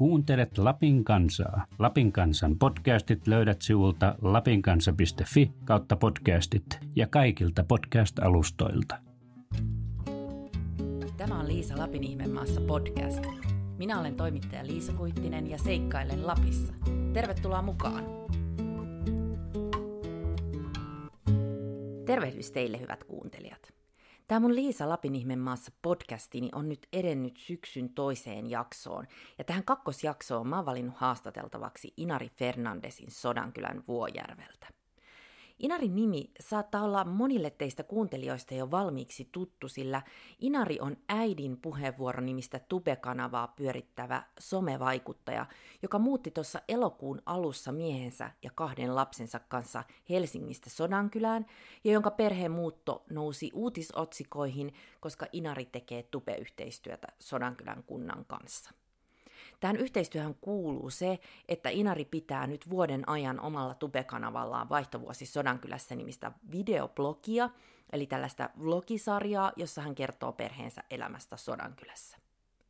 Kuuntelet Lapin kansaa. Lapin kansan podcastit löydät sivulta lapinkansa.fi kautta podcastit ja kaikilta podcast-alustoilta. Tämä on Liisa Lapin ihmemaassa podcast. Minä olen toimittaja Liisa Kuittinen ja seikkailen Lapissa. Tervetuloa mukaan! Tervehdys teille hyvät kuuntelijat. Tämä mun Liisa Lapin maassa podcastini on nyt edennyt syksyn toiseen jaksoon. Ja tähän kakkosjaksoon mä oon valinnut haastateltavaksi Inari Fernandesin Sodankylän Vuojärveltä. Inarin nimi saattaa olla monille teistä kuuntelijoista jo valmiiksi tuttu, sillä Inari on äidin puheenvuoronimistä Tube-kanavaa pyörittävä somevaikuttaja, joka muutti tuossa elokuun alussa miehensä ja kahden lapsensa kanssa Helsingistä Sodankylään, ja jonka perheen muutto nousi uutisotsikoihin, koska Inari tekee Tube-yhteistyötä Sodankylän kunnan kanssa. Tähän yhteistyöhön kuuluu se, että Inari pitää nyt vuoden ajan omalla tube-kanavallaan vaihtovuosi Sodankylässä nimistä videoblogia, eli tällaista vlogisarjaa, jossa hän kertoo perheensä elämästä Sodankylässä.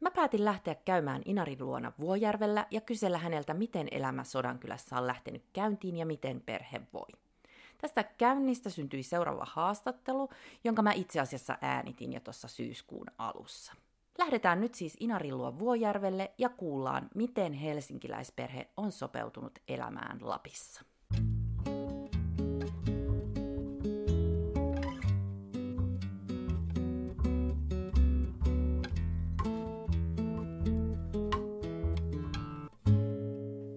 Mä päätin lähteä käymään Inarin luona Vuojärvellä ja kysellä häneltä, miten elämä Sodankylässä on lähtenyt käyntiin ja miten perhe voi. Tästä käynnistä syntyi seuraava haastattelu, jonka mä itse asiassa äänitin jo tuossa syyskuun alussa. Lähdetään nyt siis Inarin luo Vuojärvelle ja kuullaan, miten helsinkiläisperhe on sopeutunut elämään Lapissa.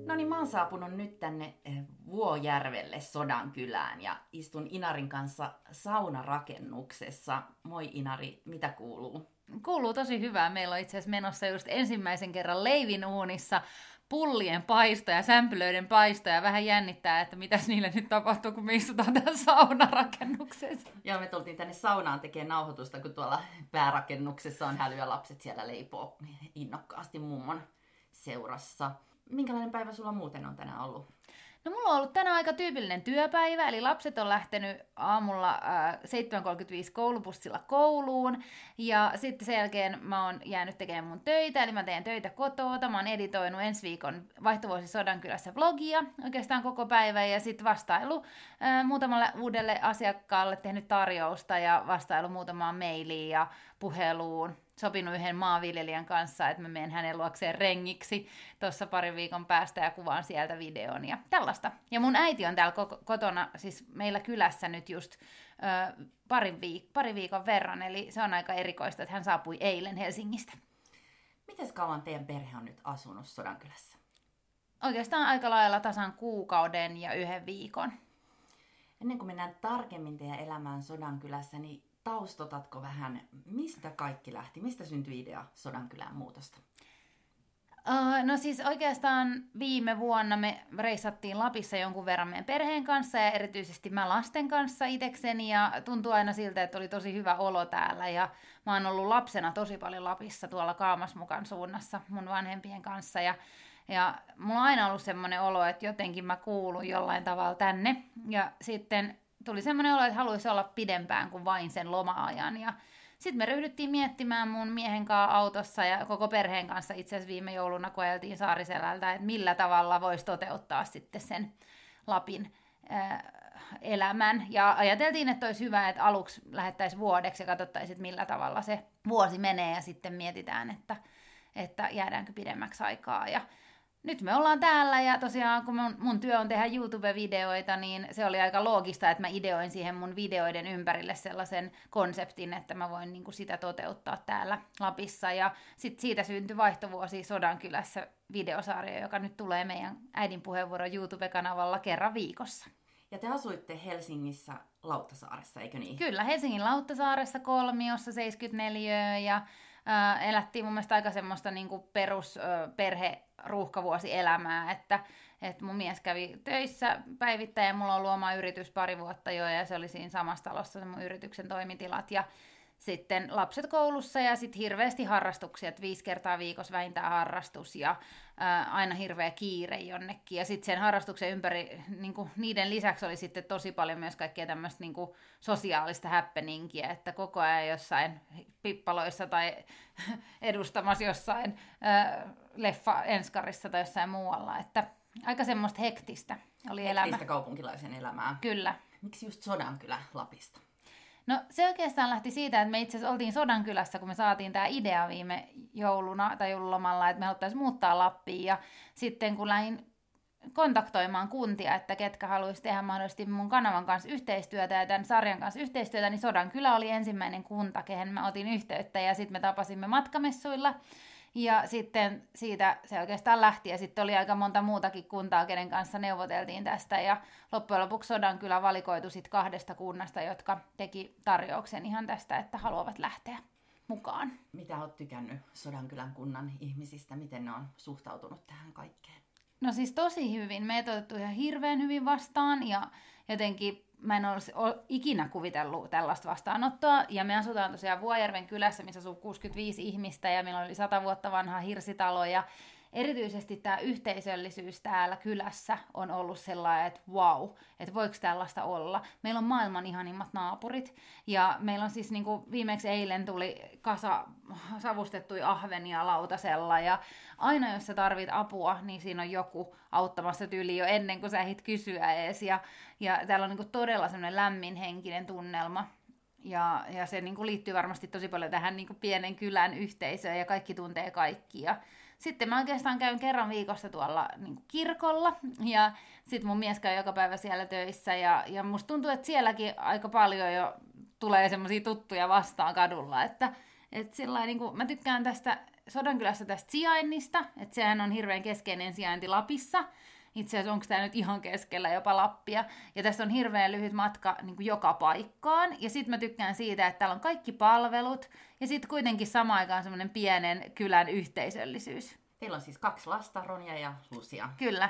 No niin, mä oon saapunut nyt tänne eh, Vuojärvelle Sodankylään ja istun Inarin kanssa saunarakennuksessa. Moi Inari, mitä kuuluu? Kuuluu tosi hyvää. Meillä on itse asiassa menossa just ensimmäisen kerran leivin uunissa pullien paisto ja sämpylöiden paisto ja vähän jännittää, että mitä niille nyt tapahtuu, kun me istutaan tässä saunarakennuksessa. Joo, me tultiin tänne saunaan tekemään nauhoitusta, kun tuolla päärakennuksessa on hälyä lapset siellä leipoo innokkaasti mummon seurassa. Minkälainen päivä sulla muuten on tänään ollut? No mulla on ollut tänään aika tyypillinen työpäivä, eli lapset on lähtenyt aamulla äh, 7.35 koulupussilla kouluun, ja sitten sen jälkeen mä oon jäänyt tekemään mun töitä, eli mä teen töitä kotoa, mä oon editoinut ensi viikon vaihtovuosi Sodankylässä vlogia oikeastaan koko päivä, ja sitten vastailu äh, muutamalle uudelle asiakkaalle, tehnyt tarjousta, ja vastailu muutamaan mailiin ja puheluun, sopinut yhden maanviljelijän kanssa, että mä menen hänen luokseen rengiksi tuossa parin viikon päästä ja kuvaan sieltä videon ja tällaista. Ja mun äiti on täällä kotona, siis meillä kylässä nyt just ö, parin, viik- pari viikon verran, eli se on aika erikoista, että hän saapui eilen Helsingistä. Miten kauan teidän perhe on nyt asunut Sodankylässä? Oikeastaan aika lailla tasan kuukauden ja yhden viikon. Ennen kuin mennään tarkemmin teidän elämään Sodankylässä, niin taustotatko vähän, mistä kaikki lähti? Mistä syntyi idea Sodankylän muutosta? No siis oikeastaan viime vuonna me reissattiin Lapissa jonkun verran meidän perheen kanssa ja erityisesti mä lasten kanssa itekseni ja tuntuu aina siltä, että oli tosi hyvä olo täällä ja mä oon ollut lapsena tosi paljon Lapissa tuolla Kaamasmukan suunnassa mun vanhempien kanssa ja ja mulla on aina ollut semmoinen olo, että jotenkin mä kuulun jollain tavalla tänne. Ja sitten tuli semmoinen olo, että haluaisi olla pidempään kuin vain sen loma-ajan. Ja sitten me ryhdyttiin miettimään mun miehen kanssa autossa ja koko perheen kanssa itse asiassa viime jouluna, kun ajeltiin Saariselältä, että millä tavalla voisi toteuttaa sitten sen Lapin äh, elämän. Ja ajateltiin, että olisi hyvä, että aluksi lähettäisiin vuodeksi ja katsottaisiin, millä tavalla se vuosi menee ja sitten mietitään, että, että jäädäänkö pidemmäksi aikaa. Ja nyt me ollaan täällä ja tosiaan kun mun, mun työ on tehdä YouTube-videoita, niin se oli aika loogista, että mä ideoin siihen mun videoiden ympärille sellaisen konseptin, että mä voin niin kuin sitä toteuttaa täällä Lapissa. Ja sit siitä syntyi vaihtovuosi Sodankylässä videosarja, joka nyt tulee meidän äidin puheenvuoro YouTube-kanavalla kerran viikossa. Ja te asuitte Helsingissä Lauttasaaressa, eikö niin? Kyllä, Helsingin Lauttasaaressa kolmiossa 74 ja äh, elättiin mun mielestä aika semmoista niin kuin perusperhe ruuhkavuosielämää, että, että mun mies kävi töissä päivittäin ja mulla on ollut oma yritys pari vuotta jo ja se oli siinä samassa talossa se mun yrityksen toimitilat. Ja sitten lapset koulussa ja sitten hirveästi harrastuksia, että viisi kertaa viikossa vähintään harrastus ja ää, aina hirveä kiire jonnekin. Ja sitten sen harrastuksen ympäri, niin kuin, niiden lisäksi oli sitten tosi paljon myös kaikkea tämmöistä niin kuin, sosiaalista happeningia, että koko ajan jossain pippaloissa tai edustamassa jossain ää, leffa enskarissa tai jossain muualla, että aika semmoista hektistä oli elämä. Hektistä kaupunkilaisen elämää. Kyllä. Miksi just Sodankylä Lapista? No se oikeastaan lähti siitä, että me itse asiassa oltiin Sodankylässä, kun me saatiin tämä idea viime jouluna tai joululomalla, että me haluttaisiin muuttaa Lappiin. Ja sitten kun lähdin kontaktoimaan kuntia, että ketkä haluaisi tehdä mahdollisesti mun kanavan kanssa yhteistyötä ja tämän sarjan kanssa yhteistyötä, niin Sodankylä oli ensimmäinen kunta, kehen mä otin yhteyttä ja sitten me tapasimme matkamessuilla ja sitten siitä se oikeastaan lähti ja sitten oli aika monta muutakin kuntaa, kenen kanssa neuvoteltiin tästä ja loppujen lopuksi Sodan kyllä valikoitu sit kahdesta kunnasta, jotka teki tarjouksen ihan tästä, että haluavat lähteä mukaan. Mitä olet tykännyt Sodankylän kunnan ihmisistä? Miten ne on suhtautunut tähän kaikkeen? No siis tosi hyvin. Meitä on otettu ihan hirveän hyvin vastaan ja jotenkin mä en olisi ikinä kuvitellut tällaista vastaanottoa. Ja me asutaan tosiaan Vuojärven kylässä, missä asuu 65 ihmistä ja meillä oli 100 vuotta vanha hirsitalo. Ja erityisesti tämä yhteisöllisyys täällä kylässä on ollut sellainen, että wow, että voiko tällaista olla. Meillä on maailman ihanimmat naapurit ja meillä on siis niin kuin viimeksi eilen tuli kasa savustettuja ahvenia lautasella ja aina jos sä tarvit apua, niin siinä on joku auttamassa tyyli jo ennen kuin sä ehdit kysyä ees ja, ja täällä on niin kuin todella semmoinen lämminhenkinen tunnelma. Ja, ja se niin kuin liittyy varmasti tosi paljon tähän niin kuin pienen kylän yhteisöön ja kaikki tuntee kaikkia. Sitten mä oikeastaan käyn kerran viikossa tuolla niin kirkolla ja sitten mun mies käy joka päivä siellä töissä ja, ja musta tuntuu, että sielläkin aika paljon jo tulee semmoisia tuttuja vastaan kadulla, että et sillä niin kuin, mä tykkään tästä Sodankylässä tästä sijainnista, että sehän on hirveän keskeinen sijainti Lapissa, itse asiassa onko tämä nyt ihan keskellä jopa Lappia. Ja tässä on hirveän lyhyt matka niin kuin joka paikkaan. Ja sitten mä tykkään siitä, että täällä on kaikki palvelut. Ja sitten kuitenkin samaan aikaan semmoinen pienen kylän yhteisöllisyys. Teillä on siis kaksi lasta, Ronja ja Lucia. Kyllä.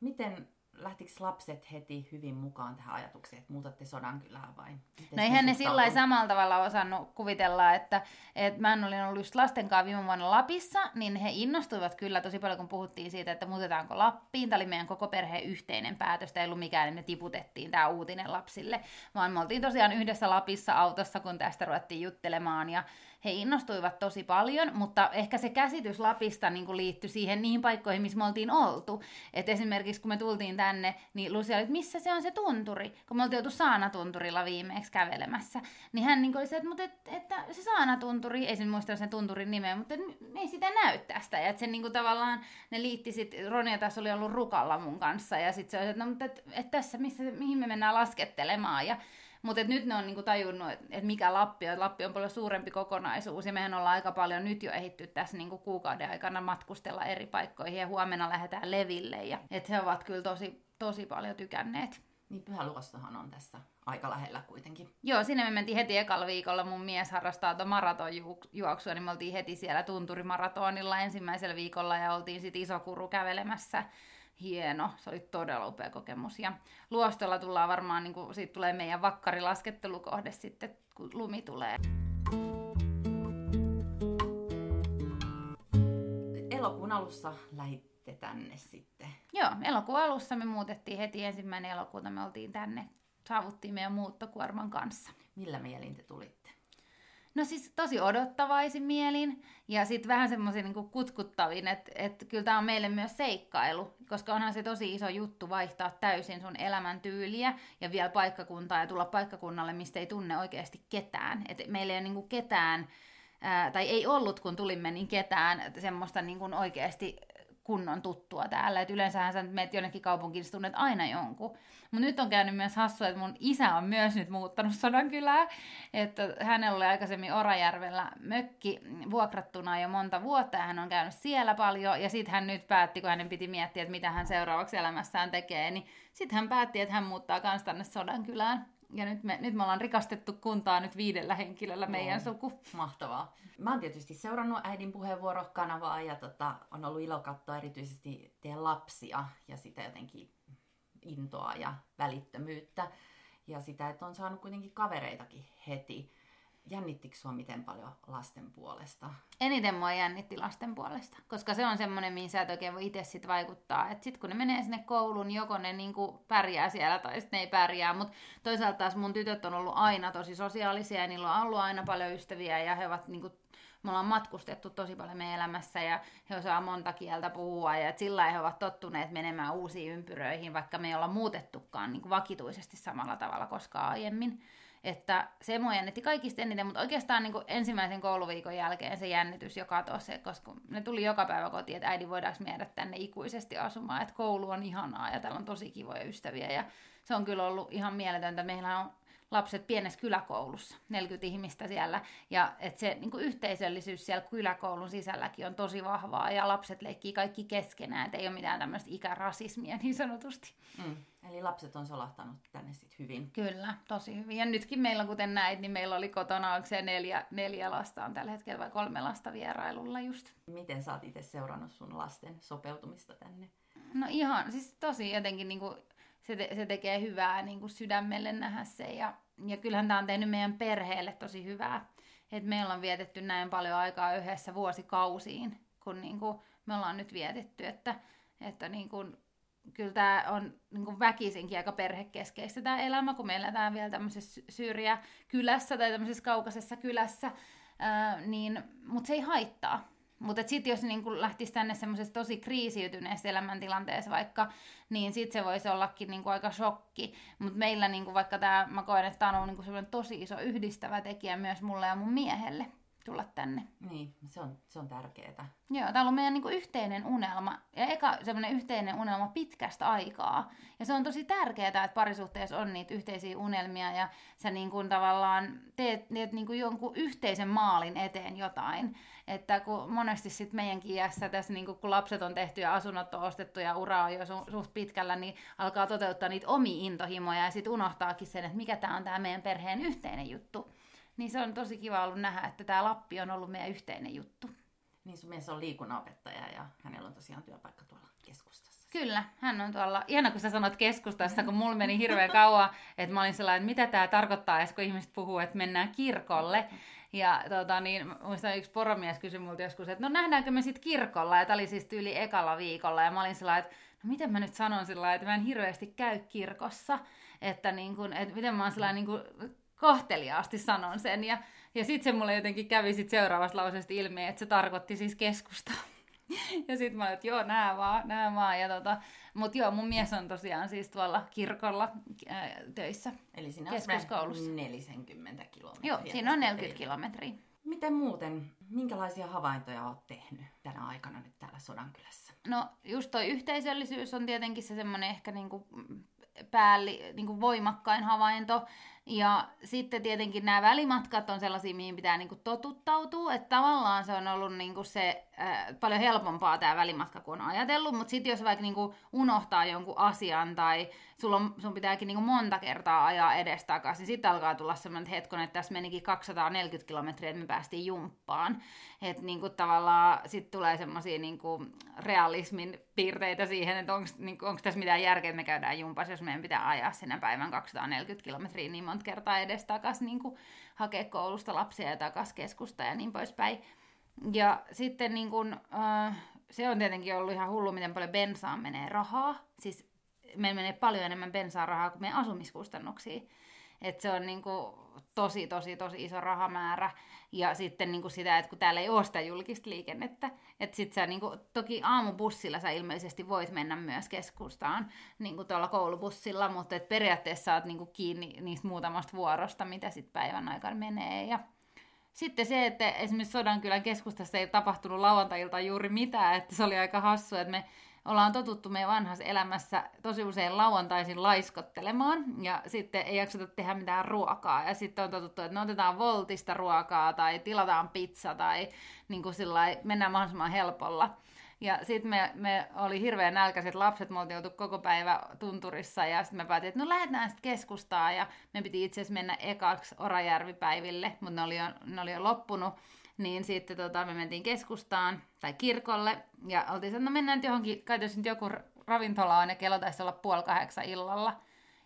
Miten lähtikö lapset heti hyvin mukaan tähän ajatukseen, että muutatte Sodankylään vai? Miten no eihän ne sillä samalla tavalla osannut kuvitella, että, että mä en olin ollut just lasten kanssa viime vuonna Lapissa, niin he innostuivat kyllä tosi paljon, kun puhuttiin siitä, että muutetaanko Lappiin. Tämä oli meidän koko perheen yhteinen päätös, tämä ei ollut mikään, että me tiputettiin tämä uutinen lapsille, vaan me oltiin tosiaan yhdessä Lapissa autossa, kun tästä ruvettiin juttelemaan ja he innostuivat tosi paljon, mutta ehkä se käsitys Lapista niin kuin liittyi siihen niihin paikkoihin, missä me oltiin oltu. Et esimerkiksi kun me tultiin tänne, niin Lucia oli, että missä se on se tunturi, kun me oltiin oltu Saanatunturilla viimeksi kävelemässä. Niin hän niin kuin oli se, että, mutta et, että se Saanatunturi, ei sen muista sen tunturin nimeä, mutta et, ei sitä näy tästä. Ja että sen niin kuin tavallaan ne liitti sitten, Ronja tässä oli ollut rukalla mun kanssa, ja sitten se oli, että no, mutta et, et tässä, missä, mihin me mennään laskettelemaan. Ja mutta nyt ne on niinku tajunnut, että et mikä Lappi on. Lappi on paljon suurempi kokonaisuus ja mehän ollaan aika paljon nyt jo ehitty tässä niinku kuukauden aikana matkustella eri paikkoihin ja huomenna lähdetään leville. Ja, et he ovat kyllä tosi, tosi paljon tykänneet. Niin Pyhä Luostohan on tässä aika lähellä kuitenkin. Joo, sinne me mentiin heti ekalla viikolla. Mun mies harrastaa tuon maratonjuoksua, niin me oltiin heti siellä tunturimaratonilla ensimmäisellä viikolla ja oltiin sitten Isokuru kävelemässä hieno, se oli todella upea kokemus. Ja luostolla tullaan varmaan, niin kuin, siitä tulee meidän vakkarilaskettelukohde sitten, kun lumi tulee. Elokuun alussa lähitte tänne sitten. Joo, elokuun alussa me muutettiin heti ensimmäinen elokuuta, me oltiin tänne, saavuttiin meidän muuttokuorman kanssa. Millä mielin te tulitte? No siis tosi odottavaisin mielin ja sitten vähän semmoisin niin kutkuttavin, että et kyllä tämä on meille myös seikkailu, koska onhan se tosi iso juttu vaihtaa täysin sun elämäntyyliä ja vielä paikkakuntaa ja tulla paikkakunnalle, mistä ei tunne oikeasti ketään. Et meillä ei ole niin ketään, ää, tai ei ollut kun tulimme, niin ketään semmoista niin oikeasti kunnon tuttua täällä. Et yleensähän sä menet jonnekin kaupunkiin, niin tunnet aina jonkun. Mutta nyt on käynyt myös hassu, että mun isä on myös nyt muuttanut Sodankylää. Että hänellä oli aikaisemmin Orajärvellä mökki vuokrattuna jo monta vuotta ja hän on käynyt siellä paljon. Ja sitten hän nyt päätti, kun hänen piti miettiä, että mitä hän seuraavaksi elämässään tekee, niin sitten hän päätti, että hän muuttaa kans tänne Sodankylään. Ja nyt me, nyt me ollaan rikastettu kuntaa nyt viidellä henkilöllä meidän no, suku. Mahtavaa. Mä oon tietysti seurannut äidin puheenvuorokanavaa ja tota, on ollut ilo katsoa erityisesti teidän lapsia ja sitä jotenkin intoa ja välittömyyttä. Ja sitä, että on saanut kuitenkin kavereitakin heti. Jännittikö sua miten paljon lasten puolesta? Eniten mua jännitti lasten puolesta, koska se on semmoinen, mihin sä et oikein voi itse sit vaikuttaa. Että sit kun ne menee sinne kouluun, niin joko ne niinku pärjää siellä tai sitten ne ei pärjää. Mutta toisaalta taas mun tytöt on ollut aina tosi sosiaalisia ja niillä on ollut aina paljon ystäviä ja he ovat niinku me ollaan matkustettu tosi paljon meidän elämässä ja he osaa monta kieltä puhua ja sillä he ovat tottuneet menemään uusiin ympyröihin, vaikka me ei olla muutettukaan niin kuin vakituisesti samalla tavalla koskaan aiemmin. Että se mua jännitti kaikista eniten, mutta oikeastaan niin kuin ensimmäisen kouluviikon jälkeen se jännitys jo katosi, koska ne tuli joka päivä kotiin, että äidin voidaanko meidä tänne ikuisesti asumaan, että koulu on ihanaa ja täällä on tosi kivoja ystäviä ja se on kyllä ollut ihan mieletöntä. Meillä on lapset pienessä kyläkoulussa, 40 ihmistä siellä, ja että se niin kuin yhteisöllisyys siellä kyläkoulun sisälläkin on tosi vahvaa, ja lapset leikkii kaikki keskenään, että ei ole mitään tämmöistä ikärasismia niin sanotusti. Mm. Eli lapset on solahtanut tänne sitten hyvin. Kyllä, tosi hyvin. Ja nytkin meillä, kuten näit, niin meillä oli kotona, onko se neljä, neljä lasta on tällä hetkellä vai kolme lasta vierailulla just. Miten sä oot itse seurannut sun lasten sopeutumista tänne? No ihan, siis tosi jotenkin niin kuin se, te, se tekee hyvää niin kuin sydämelle nähdä se. Ja, ja kyllähän tämä on tehnyt meidän perheelle tosi hyvää. Että meillä on vietetty näin paljon aikaa yhdessä vuosikausiin, kun niin kuin me ollaan nyt vietetty. Että, että niin kuin, kyllä tämä on niin kuin väkisinkin aika perhekeskeistä tämä elämä, kun me eletään vielä tämmöisessä syrjäkylässä tai tämmöisessä kaukaisessa kylässä. Niin, mutta se ei haittaa mutta sitten jos niin lähtisi tänne semmoisessa tosi kriisiytyneessä elämäntilanteessa vaikka, niin sitten se voisi ollakin niin kuin aika shokki. Mutta meillä niin kuin vaikka tämä, mä koen, että tämä on niin kuin tosi iso yhdistävä tekijä myös mulle ja mun miehelle tulla tänne. Niin, se on, se on tärkeää. Joo, tämä on ollut meidän niin kuin yhteinen unelma. Ja eka semmoinen yhteinen unelma pitkästä aikaa. Ja se on tosi tärkeää, että parisuhteessa on niitä yhteisiä unelmia ja sä niin kuin tavallaan teet, teet niin kuin jonkun yhteisen maalin eteen jotain. Että kun monesti sitten meidänkin iässä tässä, niin kun lapset on tehty ja asunnot on ostettu ja ura on jo su- suht pitkällä, niin alkaa toteuttaa niitä omia intohimoja ja sitten unohtaakin sen, että mikä tämä on tämä meidän perheen yhteinen juttu. Niin se on tosi kiva ollut nähdä, että tämä Lappi on ollut meidän yhteinen juttu. Niin sun mies on liikunnanopettaja ja hänellä on tosiaan työpaikka tuolla keskustassa. Kyllä, hän on tuolla, ihana kun sä sanot keskustassa, kun mulla meni hirveän kauan, että mä olin sellainen, että mitä tämä tarkoittaa, kun ihmiset puhuu, että mennään kirkolle. Ja tota, niin, muistan yksi poromies kysyi multa joskus, että no nähdäänkö me sitten kirkolla, ja tämä oli siis tyyli ekalla viikolla, ja mä olin sellainen, että no miten mä nyt sanon sillä että mä en hirveästi käy kirkossa, että, niin kun, että miten mä oon sellainen niin kun, kohteliaasti sanon sen, ja, ja sitten se mulle jotenkin kävi sit seuraavasta lauseesta ilmi, että se tarkoitti siis keskusta. ja sitten mä olin, että joo, nää vaan, nää vaan. Ja tota, mutta joo, mun mies on tosiaan siis tuolla kirkolla ää, töissä Eli siinä keskuskoulussa. on 40 kilometriä. Joo, siinä on 40 kilometriä. Miten muuten, minkälaisia havaintoja olet tehnyt tänä aikana nyt täällä Sodankylässä? No just toi yhteisöllisyys on tietenkin se semmoinen ehkä niinku päälli, niinku voimakkain havainto. Ja sitten tietenkin nämä välimatkat on sellaisia, mihin pitää niinku totuttautua, että tavallaan se on ollut niinku se äh, paljon helpompaa tämä välimatka kuin on ajatellut, mutta sitten jos vaikka niinku unohtaa jonkun asian tai sulla on, sun pitääkin niinku monta kertaa ajaa edestakaisin, niin sitten alkaa tulla semmoinen hetkon, että tässä menikin 240 kilometriä, että me päästiin jumppaan. Että niinku tavallaan sitten tulee semmoisia niinku realismin piirteitä siihen, että onko niinku, tässä mitään järkeä, että me käydään jumpassa, jos meidän pitää ajaa sinä päivän 240 kilometriä niin monta kertaa edestakaisin niinku hakea koulusta lapsia ja takaisin keskusta ja niin poispäin. Ja sitten niin kun, äh, se on tietenkin ollut ihan hullu, miten paljon bensaan menee rahaa. Siis meillä menee paljon enemmän bensaa rahaa kuin meidän asumiskustannuksia. Et se on niin kuin tosi, tosi, tosi iso rahamäärä. Ja sitten niin kuin sitä, että kun täällä ei ole sitä julkista liikennettä, että sit sä niin kuin, toki aamubussilla sä ilmeisesti voit mennä myös keskustaan niin tuolla koulubussilla, mutta et periaatteessa sä oot niin kuin kiinni niistä muutamasta vuorosta, mitä sitten päivän aikana menee. Ja sitten se, että esimerkiksi Sodankylän keskustassa ei tapahtunut lauantailta juuri mitään, että se oli aika hassu, että me ollaan totuttu meidän vanhassa elämässä tosi usein lauantaisin laiskottelemaan ja sitten ei jakseta tehdä mitään ruokaa. Ja sitten on totuttu, että me otetaan voltista ruokaa tai tilataan pizza tai niin kuin sillä mennään mahdollisimman helpolla. Ja sitten me, me oli hirveän nälkäiset lapset, me oltiin oltu koko päivä tunturissa ja sitten me päätin, että no lähdetään sitten keskustaa ja me piti itse asiassa mennä ekaksi Orajärvipäiville, mutta ne oli jo, ne oli jo loppunut. Niin sitten tota, me mentiin keskustaan tai kirkolle ja oltiin että no mennään nyt johonkin, kai nyt joku ravintola on ja kello taisi olla puoli kahdeksan illalla.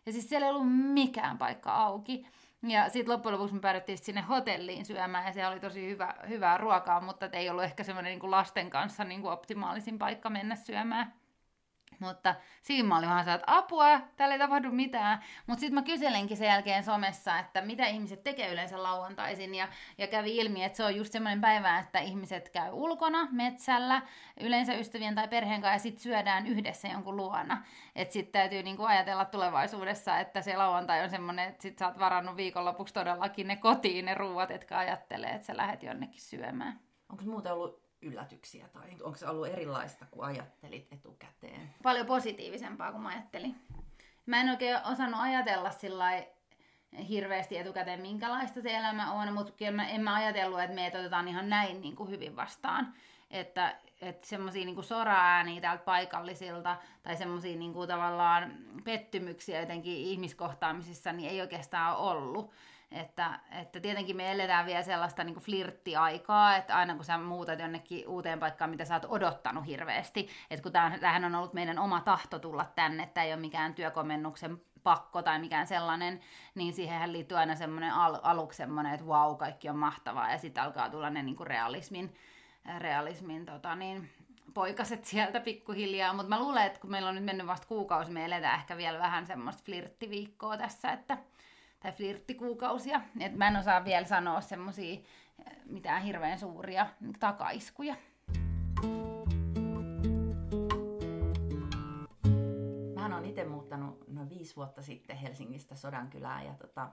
Ja siis siellä ei ollut mikään paikka auki. Ja sitten loppujen lopuksi me päädyttiin sinne hotelliin syömään ja se oli tosi hyvä, hyvää ruokaa, mutta ei ollut ehkä semmoinen niin lasten kanssa niin kuin optimaalisin paikka mennä syömään. Mutta siinä mä olin vähän että apua, täällä ei tapahdu mitään. Mutta sitten mä kyselinkin sen jälkeen somessa, että mitä ihmiset tekee yleensä lauantaisin. Ja, ja kävi ilmi, että se on just semmoinen päivä, että ihmiset käy ulkona, metsällä, yleensä ystävien tai perheen kanssa, ja sitten syödään yhdessä jonkun luona. Että sitten täytyy niinku ajatella tulevaisuudessa, että se lauantai on semmoinen, että sit sä oot varannut viikonlopuksi todellakin ne kotiin ne ruuat, etkä ajattelee, että sä lähdet jonnekin syömään. Onko muuten ollut yllätyksiä tai onko se ollut erilaista kuin ajattelit etukäteen? Paljon positiivisempaa kuin mä ajattelin. Mä en oikein osannut ajatella sillä hirveästi etukäteen, minkälaista se elämä on, mutta kyllä mä, en mä ajatellut, että me otetaan ihan näin niin kuin hyvin vastaan. Että, että semmoisia niin sora-ääniä täältä paikallisilta tai semmoisia niin tavallaan pettymyksiä jotenkin ihmiskohtaamisissa niin ei oikeastaan ole ollut. Että, että tietenkin me eletään vielä sellaista niin kuin flirttiaikaa, että aina kun sä muutat jonnekin uuteen paikkaan, mitä sä oot odottanut hirveästi, että kun tämähän on ollut meidän oma tahto tulla tänne, että ei ole mikään työkomennuksen pakko tai mikään sellainen, niin siihen liittyy aina semmoinen al- aluksi semmoinen, että vau, wow, kaikki on mahtavaa, ja sitten alkaa tulla ne niin kuin realismin, realismin tota niin, poikaset sieltä pikkuhiljaa, mutta mä luulen, että kun meillä on nyt mennyt vasta kuukausi, me eletään ehkä vielä vähän semmoista flirttiviikkoa tässä, että tai flirttikuukausia. Et mä en osaa vielä sanoa semmosia eh, mitään hirveän suuria takaiskuja. Mä oon itse muuttanut noin viisi vuotta sitten Helsingistä Sodankylään ja tota,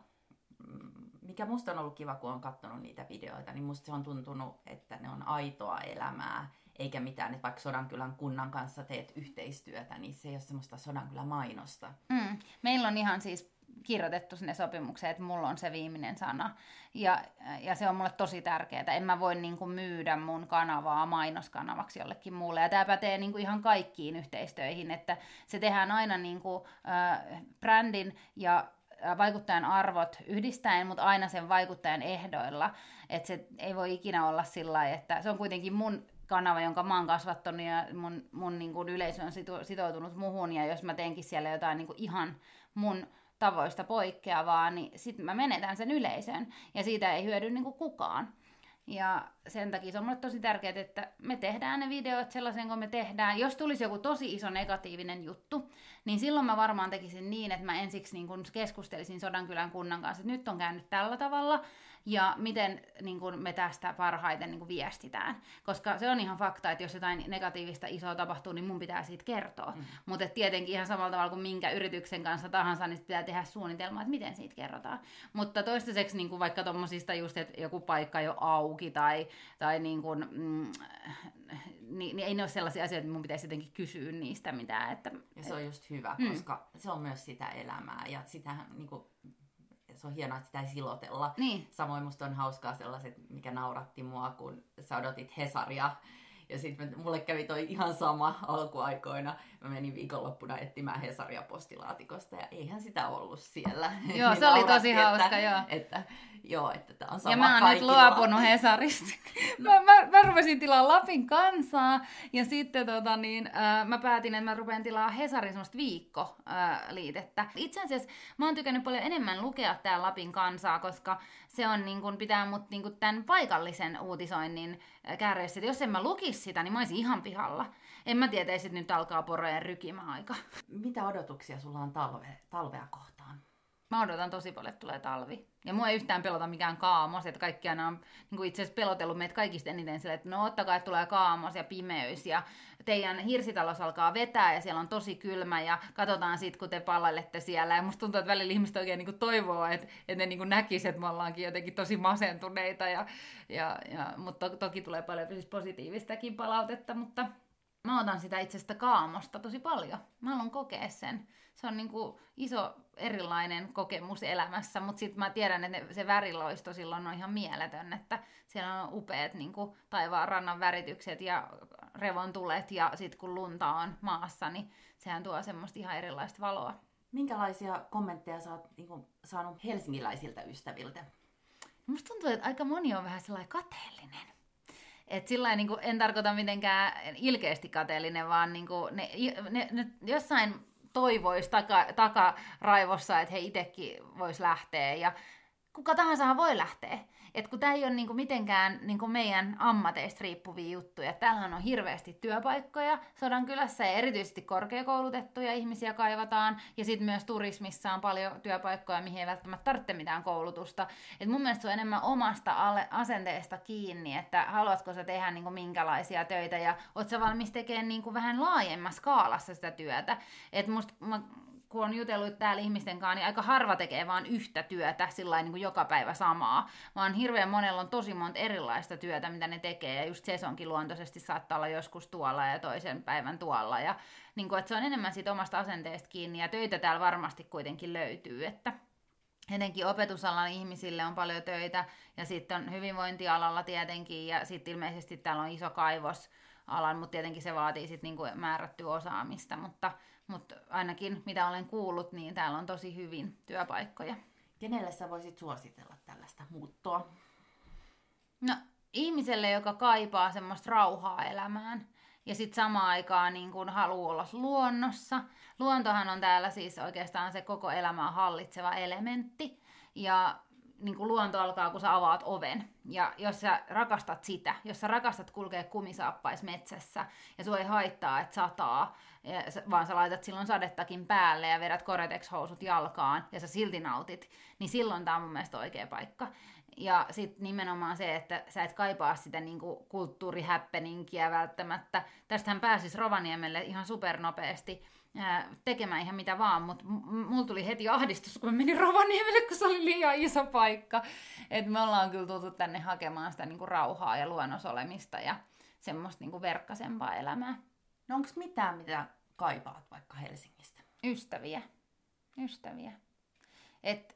mm, mikä musta on ollut kiva, kun on katsonut niitä videoita, niin musta se on tuntunut, että ne on aitoa elämää, eikä mitään, että vaikka Sodankylän kunnan kanssa teet yhteistyötä, niin se ei ole semmoista Sodankylän mainosta. Mm. Meillä on ihan siis kirjoitettu sinne sopimukseen, että mulla on se viimeinen sana. Ja, ja se on mulle tosi tärkeää. En mä voi niin kuin myydä mun kanavaa mainoskanavaksi jollekin muulle. Ja tämä pätee niin kuin ihan kaikkiin yhteistöihin, että se tehdään aina niin kuin, äh, brändin ja vaikuttajan arvot yhdistäen, mutta aina sen vaikuttajan ehdoilla. Että se ei voi ikinä olla sillä että se on kuitenkin mun kanava, jonka mä oon kasvattanut ja mun, mun niin kuin yleisö on sitoutunut muhun ja jos mä teenkin siellä jotain niin kuin ihan mun tavoista poikkeavaa, niin sitten mä menetän sen yleisön ja siitä ei hyödy niin kuin kukaan. Ja sen takia se on mulle tosi tärkeää, että me tehdään ne videot sellaisen kuin me tehdään. Jos tulisi joku tosi iso negatiivinen juttu, niin silloin mä varmaan tekisin niin, että mä ensiksi niin kun keskustelisin Sodankylän kunnan kanssa, että nyt on käynyt tällä tavalla, ja miten niin kuin me tästä parhaiten niin kuin viestitään. Koska se on ihan fakta, että jos jotain negatiivista isoa tapahtuu, niin mun pitää siitä kertoa. Mm. Mutta tietenkin ihan samalla tavalla kuin minkä yrityksen kanssa tahansa, niin pitää tehdä suunnitelma, että miten siitä kerrotaan. Mutta toistaiseksi niin kuin vaikka tuommoisista just, että joku paikka jo auki tai, tai niin kuin, mm, niin, niin ei ne ole sellaisia asioita, että mun pitäisi jotenkin kysyä niistä mitään. Että, ja se on just hyvä, mm. koska se on myös sitä elämää ja sitähän niin kuin se on hienoa, että sitä ei silotella. Niin. Samoin musta on hauskaa sellaiset, mikä nauratti mua, kun sä odotit Hesaria ja sitten mulle kävi toi ihan sama alkuaikoina. Mä menin viikonloppuna etsimään Hesaria postilaatikosta ja eihän sitä ollut siellä. Joo, niin se oli tosi että, hauska, joo. Että, joo, että tää on sama Ja mä oon nyt luopunut Hesarista. mä, mä, mä rupesin tilaa Lapin kansaa ja sitten tota, niin, äh, mä päätin, että mä rupean tilaa Hesarin semmoista viikkoliitettä. Äh, Itse asiassa mä oon tykännyt paljon enemmän lukea tää Lapin kansaa, koska se on niin kun, pitää mut niin kun, tämän paikallisen uutisoinnin kärjessä. Jos en mä lukisi sitä, niin mä olisin ihan pihalla. En mä tietäisi, että nyt alkaa porojen rykimäaika. Mitä odotuksia sulla on talve, talvea kohtaan? Mä odotan tosi paljon, että tulee talvi. Ja mua ei yhtään pelota mikään kaamos, että kaikki aina on niin itse asiassa pelotellut meitä kaikista eniten sille, että no ottakaa, että tulee kaamos ja pimeys ja teidän hirsitalous alkaa vetää ja siellä on tosi kylmä ja katsotaan sitten, kun te palelette siellä. Ja musta tuntuu, että välillä ihmiset oikein niin toivoo, että, että ne niin näkisivät, että me ollaankin jotenkin tosi masentuneita. Ja, ja, ja, mutta to, toki tulee paljon siis positiivistakin palautetta, mutta mä otan sitä itsestä kaamosta tosi paljon. Mä haluan kokea sen. Se on niin kuin iso erilainen kokemus elämässä, mutta sitten mä tiedän, että se väriloisto silloin on ihan mieletön, että siellä on upeat niin taivaan rannan väritykset ja revontulet ja sitten kun lunta on maassa, niin sehän tuo semmoista ihan erilaista valoa. Minkälaisia kommentteja sä oot niin saanut helsingiläisiltä ystäviltä? Musta tuntuu, että aika moni on vähän sellainen kateellinen. Et sillä niin en tarkoita mitenkään ilkeästi kateellinen, vaan niin kuin, ne, ne, ne, jossain toivoisi taka, takaraivossa, että he itsekin vois lähteä. Ja kuka tahansa voi lähteä. Et kun tämä ei ole niinku mitenkään niinku meidän ammateista riippuvia juttuja. Täällähän on hirveästi työpaikkoja sodan kylässä ja erityisesti korkeakoulutettuja ihmisiä kaivataan. Ja sitten myös turismissa on paljon työpaikkoja, mihin ei välttämättä tarvitse mitään koulutusta. Et mun mielestä se on enemmän omasta asenteesta kiinni, että haluatko sä tehdä niinku minkälaisia töitä ja oot sä valmis tekemään niinku vähän laajemmassa skaalassa sitä työtä. Et musta, mä kun on jutellut täällä ihmisten kanssa, niin aika harva tekee vaan yhtä työtä sillä niin kuin joka päivä samaa, vaan hirveän monella on tosi monta erilaista työtä, mitä ne tekee, ja just sesonkin luontoisesti saattaa olla joskus tuolla ja toisen päivän tuolla, ja niin kuin, että se on enemmän siitä omasta asenteesta kiinni, ja töitä täällä varmasti kuitenkin löytyy, että etenkin opetusalan ihmisille on paljon töitä, ja sitten on hyvinvointialalla tietenkin, ja sitten ilmeisesti täällä on iso kaivos, alan, mutta tietenkin se vaatii sitten niinku määrättyä osaamista, mutta mutta ainakin mitä olen kuullut, niin täällä on tosi hyvin työpaikkoja. Kenelle sä voisit suositella tällaista muuttoa? No ihmiselle, joka kaipaa semmoista rauhaa elämään ja sitten samaan aikaan niin kun haluaa olla luonnossa. Luontohan on täällä siis oikeastaan se koko elämää hallitseva elementti. Ja niin kuin luonto alkaa, kun sä avaat oven. Ja jos sä rakastat sitä, jos sä rakastat kulkea kumisaappais metsässä ja sua ei haittaa, että sataa, vaan sä laitat silloin sadettakin päälle ja vedät Koretex-housut jalkaan ja sä silti nautit, niin silloin tää on mun mielestä oikea paikka. Ja sitten nimenomaan se, että sä et kaipaa sitä niinku kulttuurihäppeninkiä välttämättä. Tästähän pääsis Rovaniemelle ihan supernopeasti tekemään ihan mitä vaan, mutta mulla tuli heti ahdistus, kun mä menin Rovaniemelle, kun se oli liian iso paikka. Et me ollaan kyllä tultu tänne hakemaan sitä niinku rauhaa ja luonnosolemista ja semmoista niinku verkkasempaa elämää. No onko mitään, mitä kaipaat vaikka Helsingistä? Ystäviä. Ystäviä. Et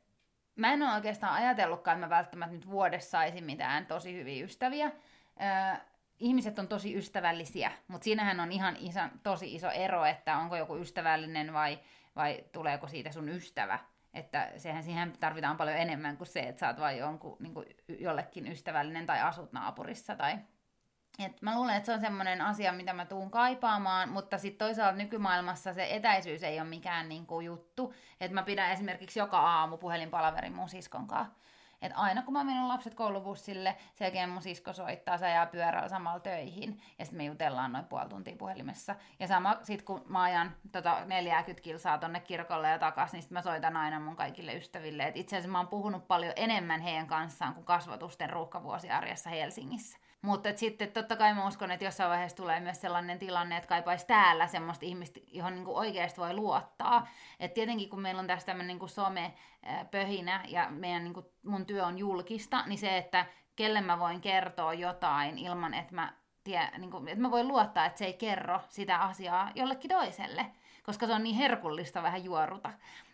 mä en ole oikeastaan ajatellutkaan, että mä välttämättä nyt vuodessa saisin mitään tosi hyviä ystäviä. Öö, ihmiset on tosi ystävällisiä, mutta siinähän on ihan iso, tosi iso ero, että onko joku ystävällinen vai, vai tuleeko siitä sun ystävä. Että sehän siihen tarvitaan paljon enemmän kuin se, että sä oot vain jonkun, niin kuin jollekin ystävällinen tai asut naapurissa tai et mä luulen, että se on semmoinen asia, mitä mä tuun kaipaamaan, mutta sitten toisaalta nykymaailmassa se etäisyys ei ole mikään niinku juttu. Että mä pidän esimerkiksi joka aamu puhelinpalaverin mun siskon kanssa. Et aina kun mä menen lapset koulubussille, sen jälkeen mun sisko soittaa, se ajaa pyörällä samalla töihin. Ja sitten me jutellaan noin puoli tuntia puhelimessa. Ja sama sit kun mä ajan tota 40 kilsaa tonne kirkolle ja takas, niin sit mä soitan aina mun kaikille ystäville. Et itse asiassa mä oon puhunut paljon enemmän heidän kanssaan kuin kasvatusten ruuhkavuosiarjessa Helsingissä. Mutta sitten totta kai mä uskon, että jossain vaiheessa tulee myös sellainen tilanne, että kaipaisi täällä semmoista ihmistä, johon niinku oikeasti voi luottaa. Et tietenkin kun meillä on tässä tämmöinen niinku some-pöhinä ja meidän niinku, mun työ on julkista, niin se, että kelle mä voin kertoa jotain ilman, että mä, tie, niinku, että mä voin luottaa, että se ei kerro sitä asiaa jollekin toiselle, koska se on niin herkullista vähän juoruta.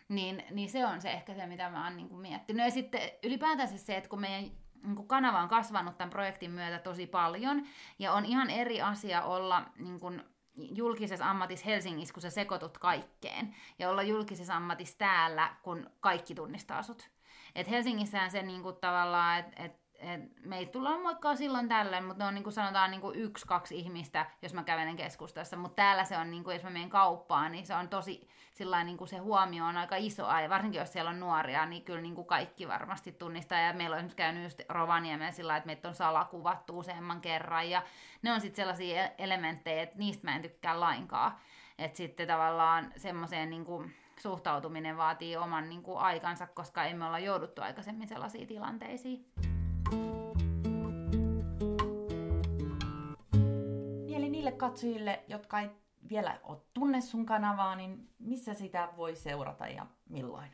Niin, niin se on se ehkä se, mitä mä oon niinku miettinyt. Ja sitten ylipäätänsä se, että kun meidän niin kanava on kasvanut tämän projektin myötä tosi paljon, ja on ihan eri asia olla niin kuin, julkisessa ammatissa Helsingissä, kun sä sekoitut kaikkeen, ja olla julkisessa ammatissa täällä, kun kaikki tunnistaa sut. Et Helsingissähän se niin kuin, tavallaan, että et et meitä tullaan moikkaa silloin tällöin, mutta ne on niin kuin sanotaan niin kuin yksi, kaksi ihmistä, jos mä kävelen keskustassa. Mutta täällä se on, niin kuin, jos mä menen kauppaan, niin se on tosi, sillain, niin kuin se huomio on aika iso. Ja varsinkin jos siellä on nuoria, niin kyllä niin kuin kaikki varmasti tunnistaa. Ja meillä on esimerkiksi käynyt just Rovaniemellä sillä että meitä on salakuvattu useamman kerran. Ja ne on sitten sellaisia e- elementtejä, että niistä mä en tykkää lainkaan. Että sitten tavallaan semmoiseen niin kuin, suhtautuminen vaatii oman niin kuin, aikansa, koska emme olla jouduttu aikaisemmin sellaisiin tilanteisiin. Niille katsojille, jotka ei vielä ole tunne sun kanavaa, niin missä sitä voi seurata ja milloin?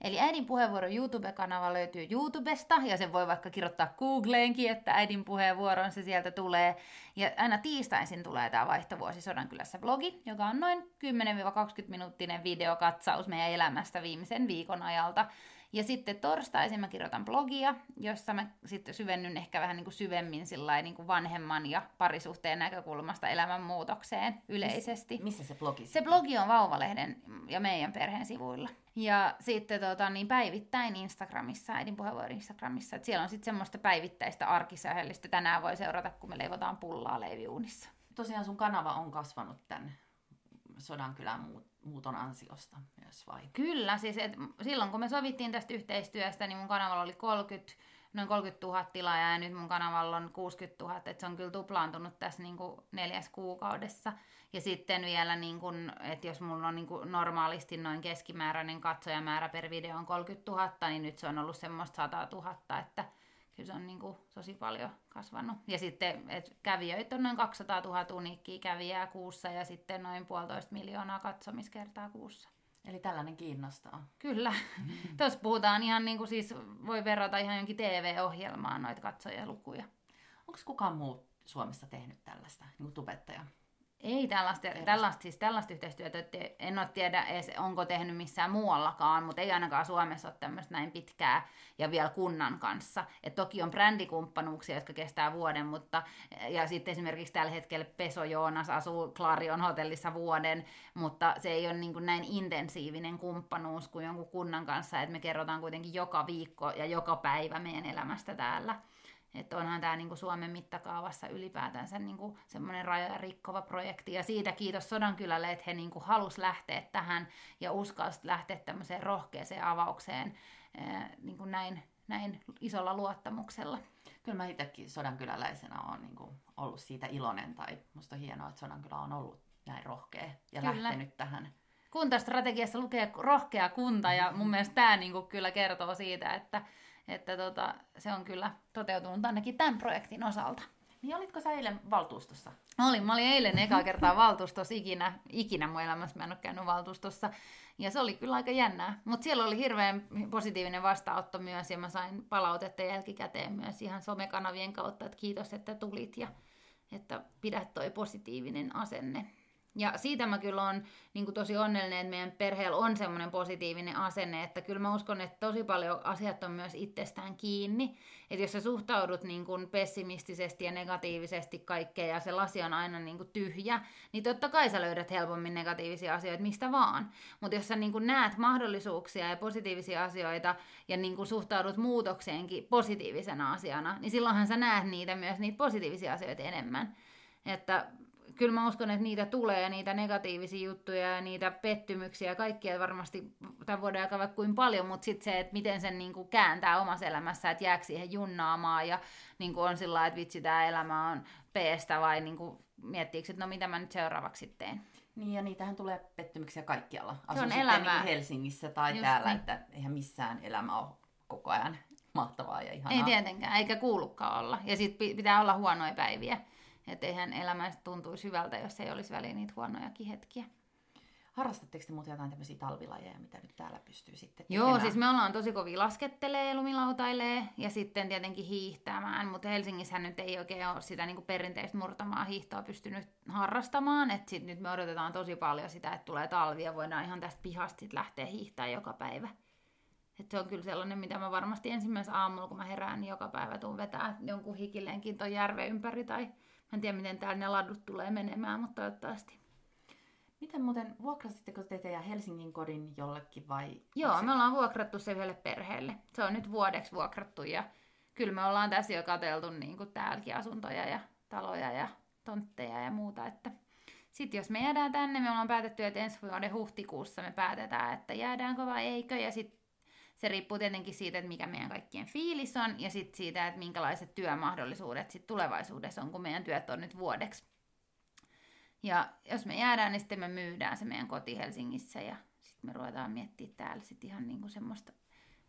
Eli äidin puheenvuoro YouTube-kanava löytyy YouTubesta, ja sen voi vaikka kirjoittaa Googleenkin, että äidin puheenvuoron se sieltä tulee. Ja aina tiistaisin tulee tämä Vaihtovuosi Sodankylässä blogi, joka on noin 10-20 minuuttinen videokatsaus meidän elämästä viimeisen viikon ajalta. Ja sitten torstaisin mä kirjoitan blogia, jossa mä sitten syvennyn ehkä vähän niin kuin syvemmin niin kuin vanhemman ja parisuhteen näkökulmasta elämänmuutokseen yleisesti. Missä se blogi? Se blogi on Vauvalehden ja meidän perheen sivuilla. Ja sitten tota, niin päivittäin Instagramissa, äidin puheenvuoro Instagramissa, että siellä on sitten semmoista päivittäistä arkisähellistä. Tänään voi seurata, kun me leivotaan pullaa leiviuunissa. Tosiaan sun kanava on kasvanut tämän Sodankylän muuton ansiosta myös vai? Kyllä, siis et silloin kun me sovittiin tästä yhteistyöstä, niin mun kanavalla oli 30, noin 30 000 tilaajaa ja nyt mun kanavalla on 60 000, että se on kyllä tuplaantunut tässä niin kuin neljäs kuukaudessa. Ja sitten vielä, niin kuin, että jos mulla on niin kuin normaalisti noin keskimääräinen katsojamäärä per video on 30 000, niin nyt se on ollut semmoista 100 000, että kyllä se on niin kuin tosi paljon kasvanut. Ja sitten että kävijöitä on noin 200 000 uniikkiä kävijää kuussa ja sitten noin puolitoista miljoonaa katsomiskertaa kuussa. Eli tällainen kiinnostaa. Kyllä. Mm. Tuossa puhutaan ihan niin kuin siis, voi verrata ihan jonkin TV-ohjelmaan noita katsojalukuja. Onko kukaan muu Suomessa tehnyt tällaista, niin kuin tubettaja? Ei tällaista, tällaista, siis tällaista yhteistyötä, en ole tiedä edes, onko tehnyt missään muuallakaan, mutta ei ainakaan Suomessa ole tämmöistä näin pitkää ja vielä kunnan kanssa. Et toki on brändikumppanuuksia, jotka kestää vuoden, mutta ja sitten esimerkiksi tällä hetkellä Peso Joonas asuu Clarion hotellissa vuoden, mutta se ei ole niin kuin näin intensiivinen kumppanuus kuin jonkun kunnan kanssa, että me kerrotaan kuitenkin joka viikko ja joka päivä meidän elämästä täällä. Että onhan tämä niinku Suomen mittakaavassa ylipäätänsä niinku semmoinen rajoja rikkova projekti. Ja siitä kiitos Sodankylälle, että he niinku halus lähteä tähän ja uskalsivat lähteä tämmöiseen rohkeeseen avaukseen ää, niinku näin, näin isolla luottamuksella. Kyllä mä itsekin Sodankyläläisenä olen niinku ollut siitä iloinen tai musta on hienoa, että Sodankylä on ollut näin rohkea ja kyllä. lähtenyt tähän kuntastrategiassa lukee rohkea kunta ja mun mielestä tämä niinku kyllä kertoo siitä, että että tota, se on kyllä toteutunut ainakin tämän projektin osalta. Niin olitko sä eilen valtuustossa? Mä olin, mä olin eilen eka kertaa valtuustossa ikinä, ikinä mun elämässä mä en ole käynyt valtuustossa. Ja se oli kyllä aika jännää. Mutta siellä oli hirveän positiivinen vastaanotto myös ja mä sain palautetta jälkikäteen myös ihan somekanavien kautta, että kiitos, että tulit ja että pidät toi positiivinen asenne. Ja siitä mä kyllä on niin tosi onnellinen, että meidän perheellä on semmoinen positiivinen asenne, että kyllä mä uskon, että tosi paljon asiat on myös itsestään kiinni. Että jos sä suhtaudut niin kuin pessimistisesti ja negatiivisesti kaikkeen ja se lasi on aina niin kuin tyhjä, niin totta kai sä löydät helpommin negatiivisia asioita mistä vaan. Mutta jos sä niin kuin näet mahdollisuuksia ja positiivisia asioita ja niin kuin suhtaudut muutokseenkin positiivisena asiana, niin silloinhan sä näet niitä myös niitä positiivisia asioita enemmän. Että kyllä mä uskon, että niitä tulee, niitä negatiivisia juttuja ja niitä pettymyksiä ja kaikkia varmasti tämän vuoden aikana vaikka kuin paljon, mutta sitten se, että miten sen niin kuin kääntää omassa elämässä, että jääkö siihen junnaamaan ja niin kuin on sillä että vitsi, tämä elämä on peestä vai niin kuin miettiikö, että no mitä mä nyt seuraavaksi teen. Niin ja niitähän tulee pettymyksiä kaikkialla. Asun se on elämä. Niin Helsingissä tai Just täällä, niin. että eihän missään elämä ole koko ajan mahtavaa ja ihanaa. Ei tietenkään, eikä kuulukaan olla. Ja sitten pitää olla huonoja päiviä. Että eihän elämä tuntuisi hyvältä, jos ei olisi väliin niitä huonojakin hetkiä. Harrastatteko te muuten jotain tämmöisiä talvilajeja, mitä nyt täällä pystyy sitten tekemään? Joo, siis me ollaan tosi kovin laskettelee, lumilautailee ja sitten tietenkin hiihtämään, mutta Helsingissä nyt ei oikein ole sitä niin perinteistä murtamaa hiihtoa pystynyt harrastamaan, että sit nyt me odotetaan tosi paljon sitä, että tulee talvi ja voidaan ihan tästä pihasta sit lähteä hiihtämään joka päivä. Et se on kyllä sellainen, mitä mä varmasti ensimmäisessä aamulla, kun mä herään, niin joka päivä tuun vetää jonkun hikileenkin ton järven ympäri tai en tiedä, miten täällä ne ladut tulee menemään, mutta toivottavasti. Miten muuten, vuokrasitteko te teidän Helsingin kodin jollekin vai? Joo, me ollaan vuokrattu se yhdelle perheelle. Se on nyt vuodeksi vuokrattu ja kyllä me ollaan tässä jo katseltu niin kuin täälläkin asuntoja ja taloja ja tontteja ja muuta. Että sitten jos me jäädään tänne, me ollaan päätetty, että ensi vuoden huhtikuussa me päätetään, että jäädäänkö vai eikö. Ja sitten se riippuu tietenkin siitä, että mikä meidän kaikkien fiilis on ja sitten siitä, että minkälaiset työmahdollisuudet sit tulevaisuudessa on, kun meidän työt on nyt vuodeksi. Ja jos me jäädään, niin sitten me myydään se meidän koti Helsingissä ja sitten me ruvetaan miettimään täällä sitten ihan niinku semmoista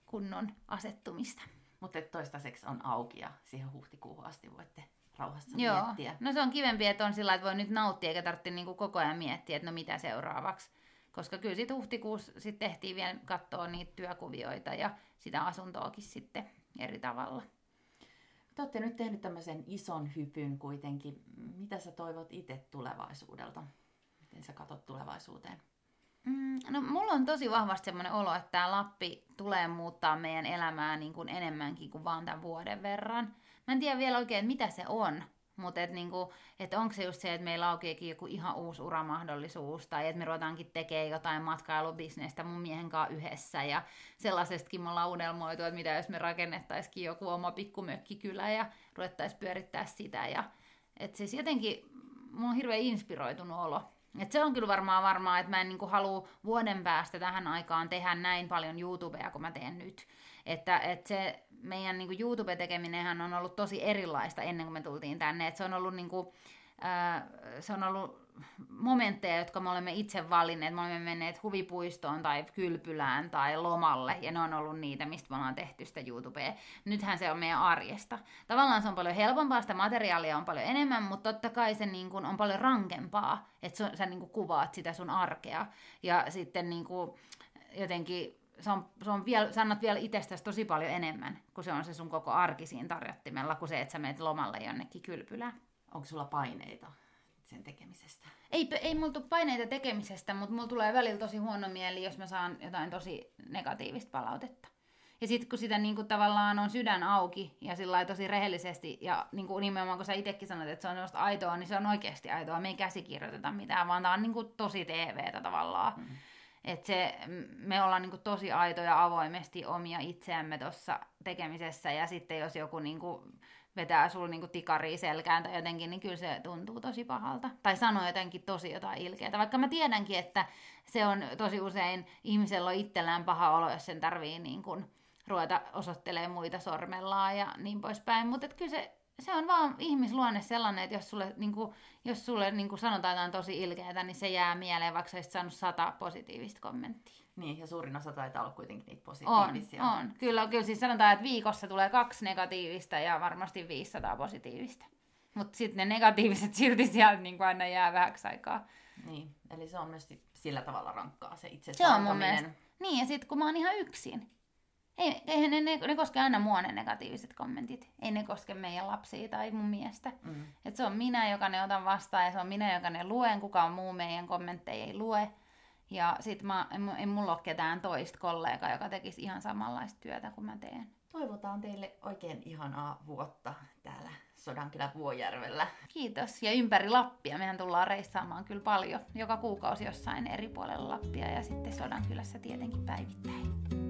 kunnon asettumista. Mutta toistaiseksi on auki ja siihen huhtikuuhun asti voitte rauhassa Joo. miettiä. No se on kivempi, että on sillä että voi nyt nauttia eikä tarvitse niinku koko ajan miettiä, että no mitä seuraavaksi. Koska kyllä sitten huhtikuussa sit tehtiin vielä katsoa niitä työkuvioita ja sitä asuntoakin sitten eri tavalla. Te olette nyt tehnyt tämmöisen ison hypyn kuitenkin. Mitä sä toivot itse tulevaisuudelta? Miten sä katsot tulevaisuuteen? Mm, no mulla on tosi vahvasti semmoinen olo, että tämä Lappi tulee muuttaa meidän elämää niin kuin enemmänkin kuin vaan tämän vuoden verran. Mä en tiedä vielä oikein, mitä se on, mutta et niinku, et onko se just se, että meillä aukeekin joku ihan uusi uramahdollisuus, tai että me ruvetaankin tekemään jotain matkailubisnestä mun miehen kanssa yhdessä, ja sellaisestakin me ollaan unelmoitu, että mitä jos me rakennettaisikin joku oma pikkumökkikylä, ja ruvettaisiin pyörittää sitä, ja että siis jotenkin mulla on hirveän inspiroitunut olo, Et se on kyllä varmaan varmaa, että mä en niinku halua vuoden päästä tähän aikaan tehdä näin paljon YouTubea kuin mä teen nyt. Että, että se meidän niinku YouTube-tekeminenhän on ollut tosi erilaista ennen kuin me tultiin tänne. Et se on ollut niinku, ää, se on ollut momentteja, jotka me olemme itse valinneet. Me olemme menneet huvipuistoon tai kylpylään tai lomalle, ja ne on ollut niitä, mistä me ollaan tehty sitä YouTubea. Nythän se on meidän arjesta. Tavallaan se on paljon helpompaa, sitä materiaalia on paljon enemmän, mutta totta kai se niin kuin on paljon rankempaa, että sä niin kuin kuvaat sitä sun arkea. Ja sitten niin kuin jotenkin se on, se on vielä, sä annat vielä itsestäsi tosi paljon enemmän, kun se on se sun koko arki siinä tarjottimella, kuin se, että sä menet lomalle jonnekin kylpylään. Onko sulla paineita sen tekemisestä? Ei, ei mulla tule paineita tekemisestä, mutta mulla tulee välillä tosi huono mieli, jos mä saan jotain tosi negatiivista palautetta. Ja sitten kun sitä niin kuin, tavallaan on sydän auki ja sillä tosi rehellisesti, ja niin kuin, nimenomaan kun sä itsekin sanot, että se on sellaista aitoa, niin se on oikeasti aitoa. Me ei käsikirjoiteta mitään, vaan tämä on niin kuin, tosi TVtä tavallaan. Mm. Et se, me ollaan niin kuin, tosi aitoja avoimesti omia itseämme tuossa tekemisessä, ja sitten jos joku niin kuin, vetää sulla niinku tikaria selkään tai jotenkin, niin kyllä se tuntuu tosi pahalta. Tai sanoo jotenkin tosi jotain ilkeää. Vaikka mä tiedänkin, että se on tosi usein, ihmisellä on itsellään paha olo, jos sen tarvii niin kuin ruveta osoittelemaan muita sormellaan ja niin poispäin. Mutta kyllä se, se on vaan ihmisluonne sellainen, että jos sulle, niin kuin, jos sulle niin kuin sanotaan jotain tosi ilkeää, niin se jää mieleen, vaikka sä saanut sata positiivista kommenttia. Niin, ja suurin osa taitaa olla kuitenkin niitä positiivisia. On, on. Kyllä, kyllä siis sanotaan, että viikossa tulee kaksi negatiivista ja varmasti 500 positiivista. Mutta sitten ne negatiiviset silti sieltä niin aina jää vähäksi aikaa. Niin, eli se on myös sillä tavalla rankkaa se itse Se on mun mielestä. Niin, ja sitten kun mä oon ihan yksin. Ei, eihän ne, ne, ne koske aina mua ne negatiiviset kommentit. Ei ne koske meidän lapsia tai mun miestä. Mm. Et se on minä, joka ne otan vastaan ja se on minä, joka ne luen. Kukaan muu meidän kommentteja ei lue. Ja sit mä, en, en mulla ole ketään toista kollegaa, joka tekisi ihan samanlaista työtä kuin mä teen. Toivotaan teille oikein ihanaa vuotta täällä Sodankylän Vuojärvellä. Kiitos. Ja ympäri Lappia. Mehän tullaan reissaamaan kyllä paljon. Joka kuukausi jossain eri puolella Lappia ja sitten Sodankylässä tietenkin päivittäin.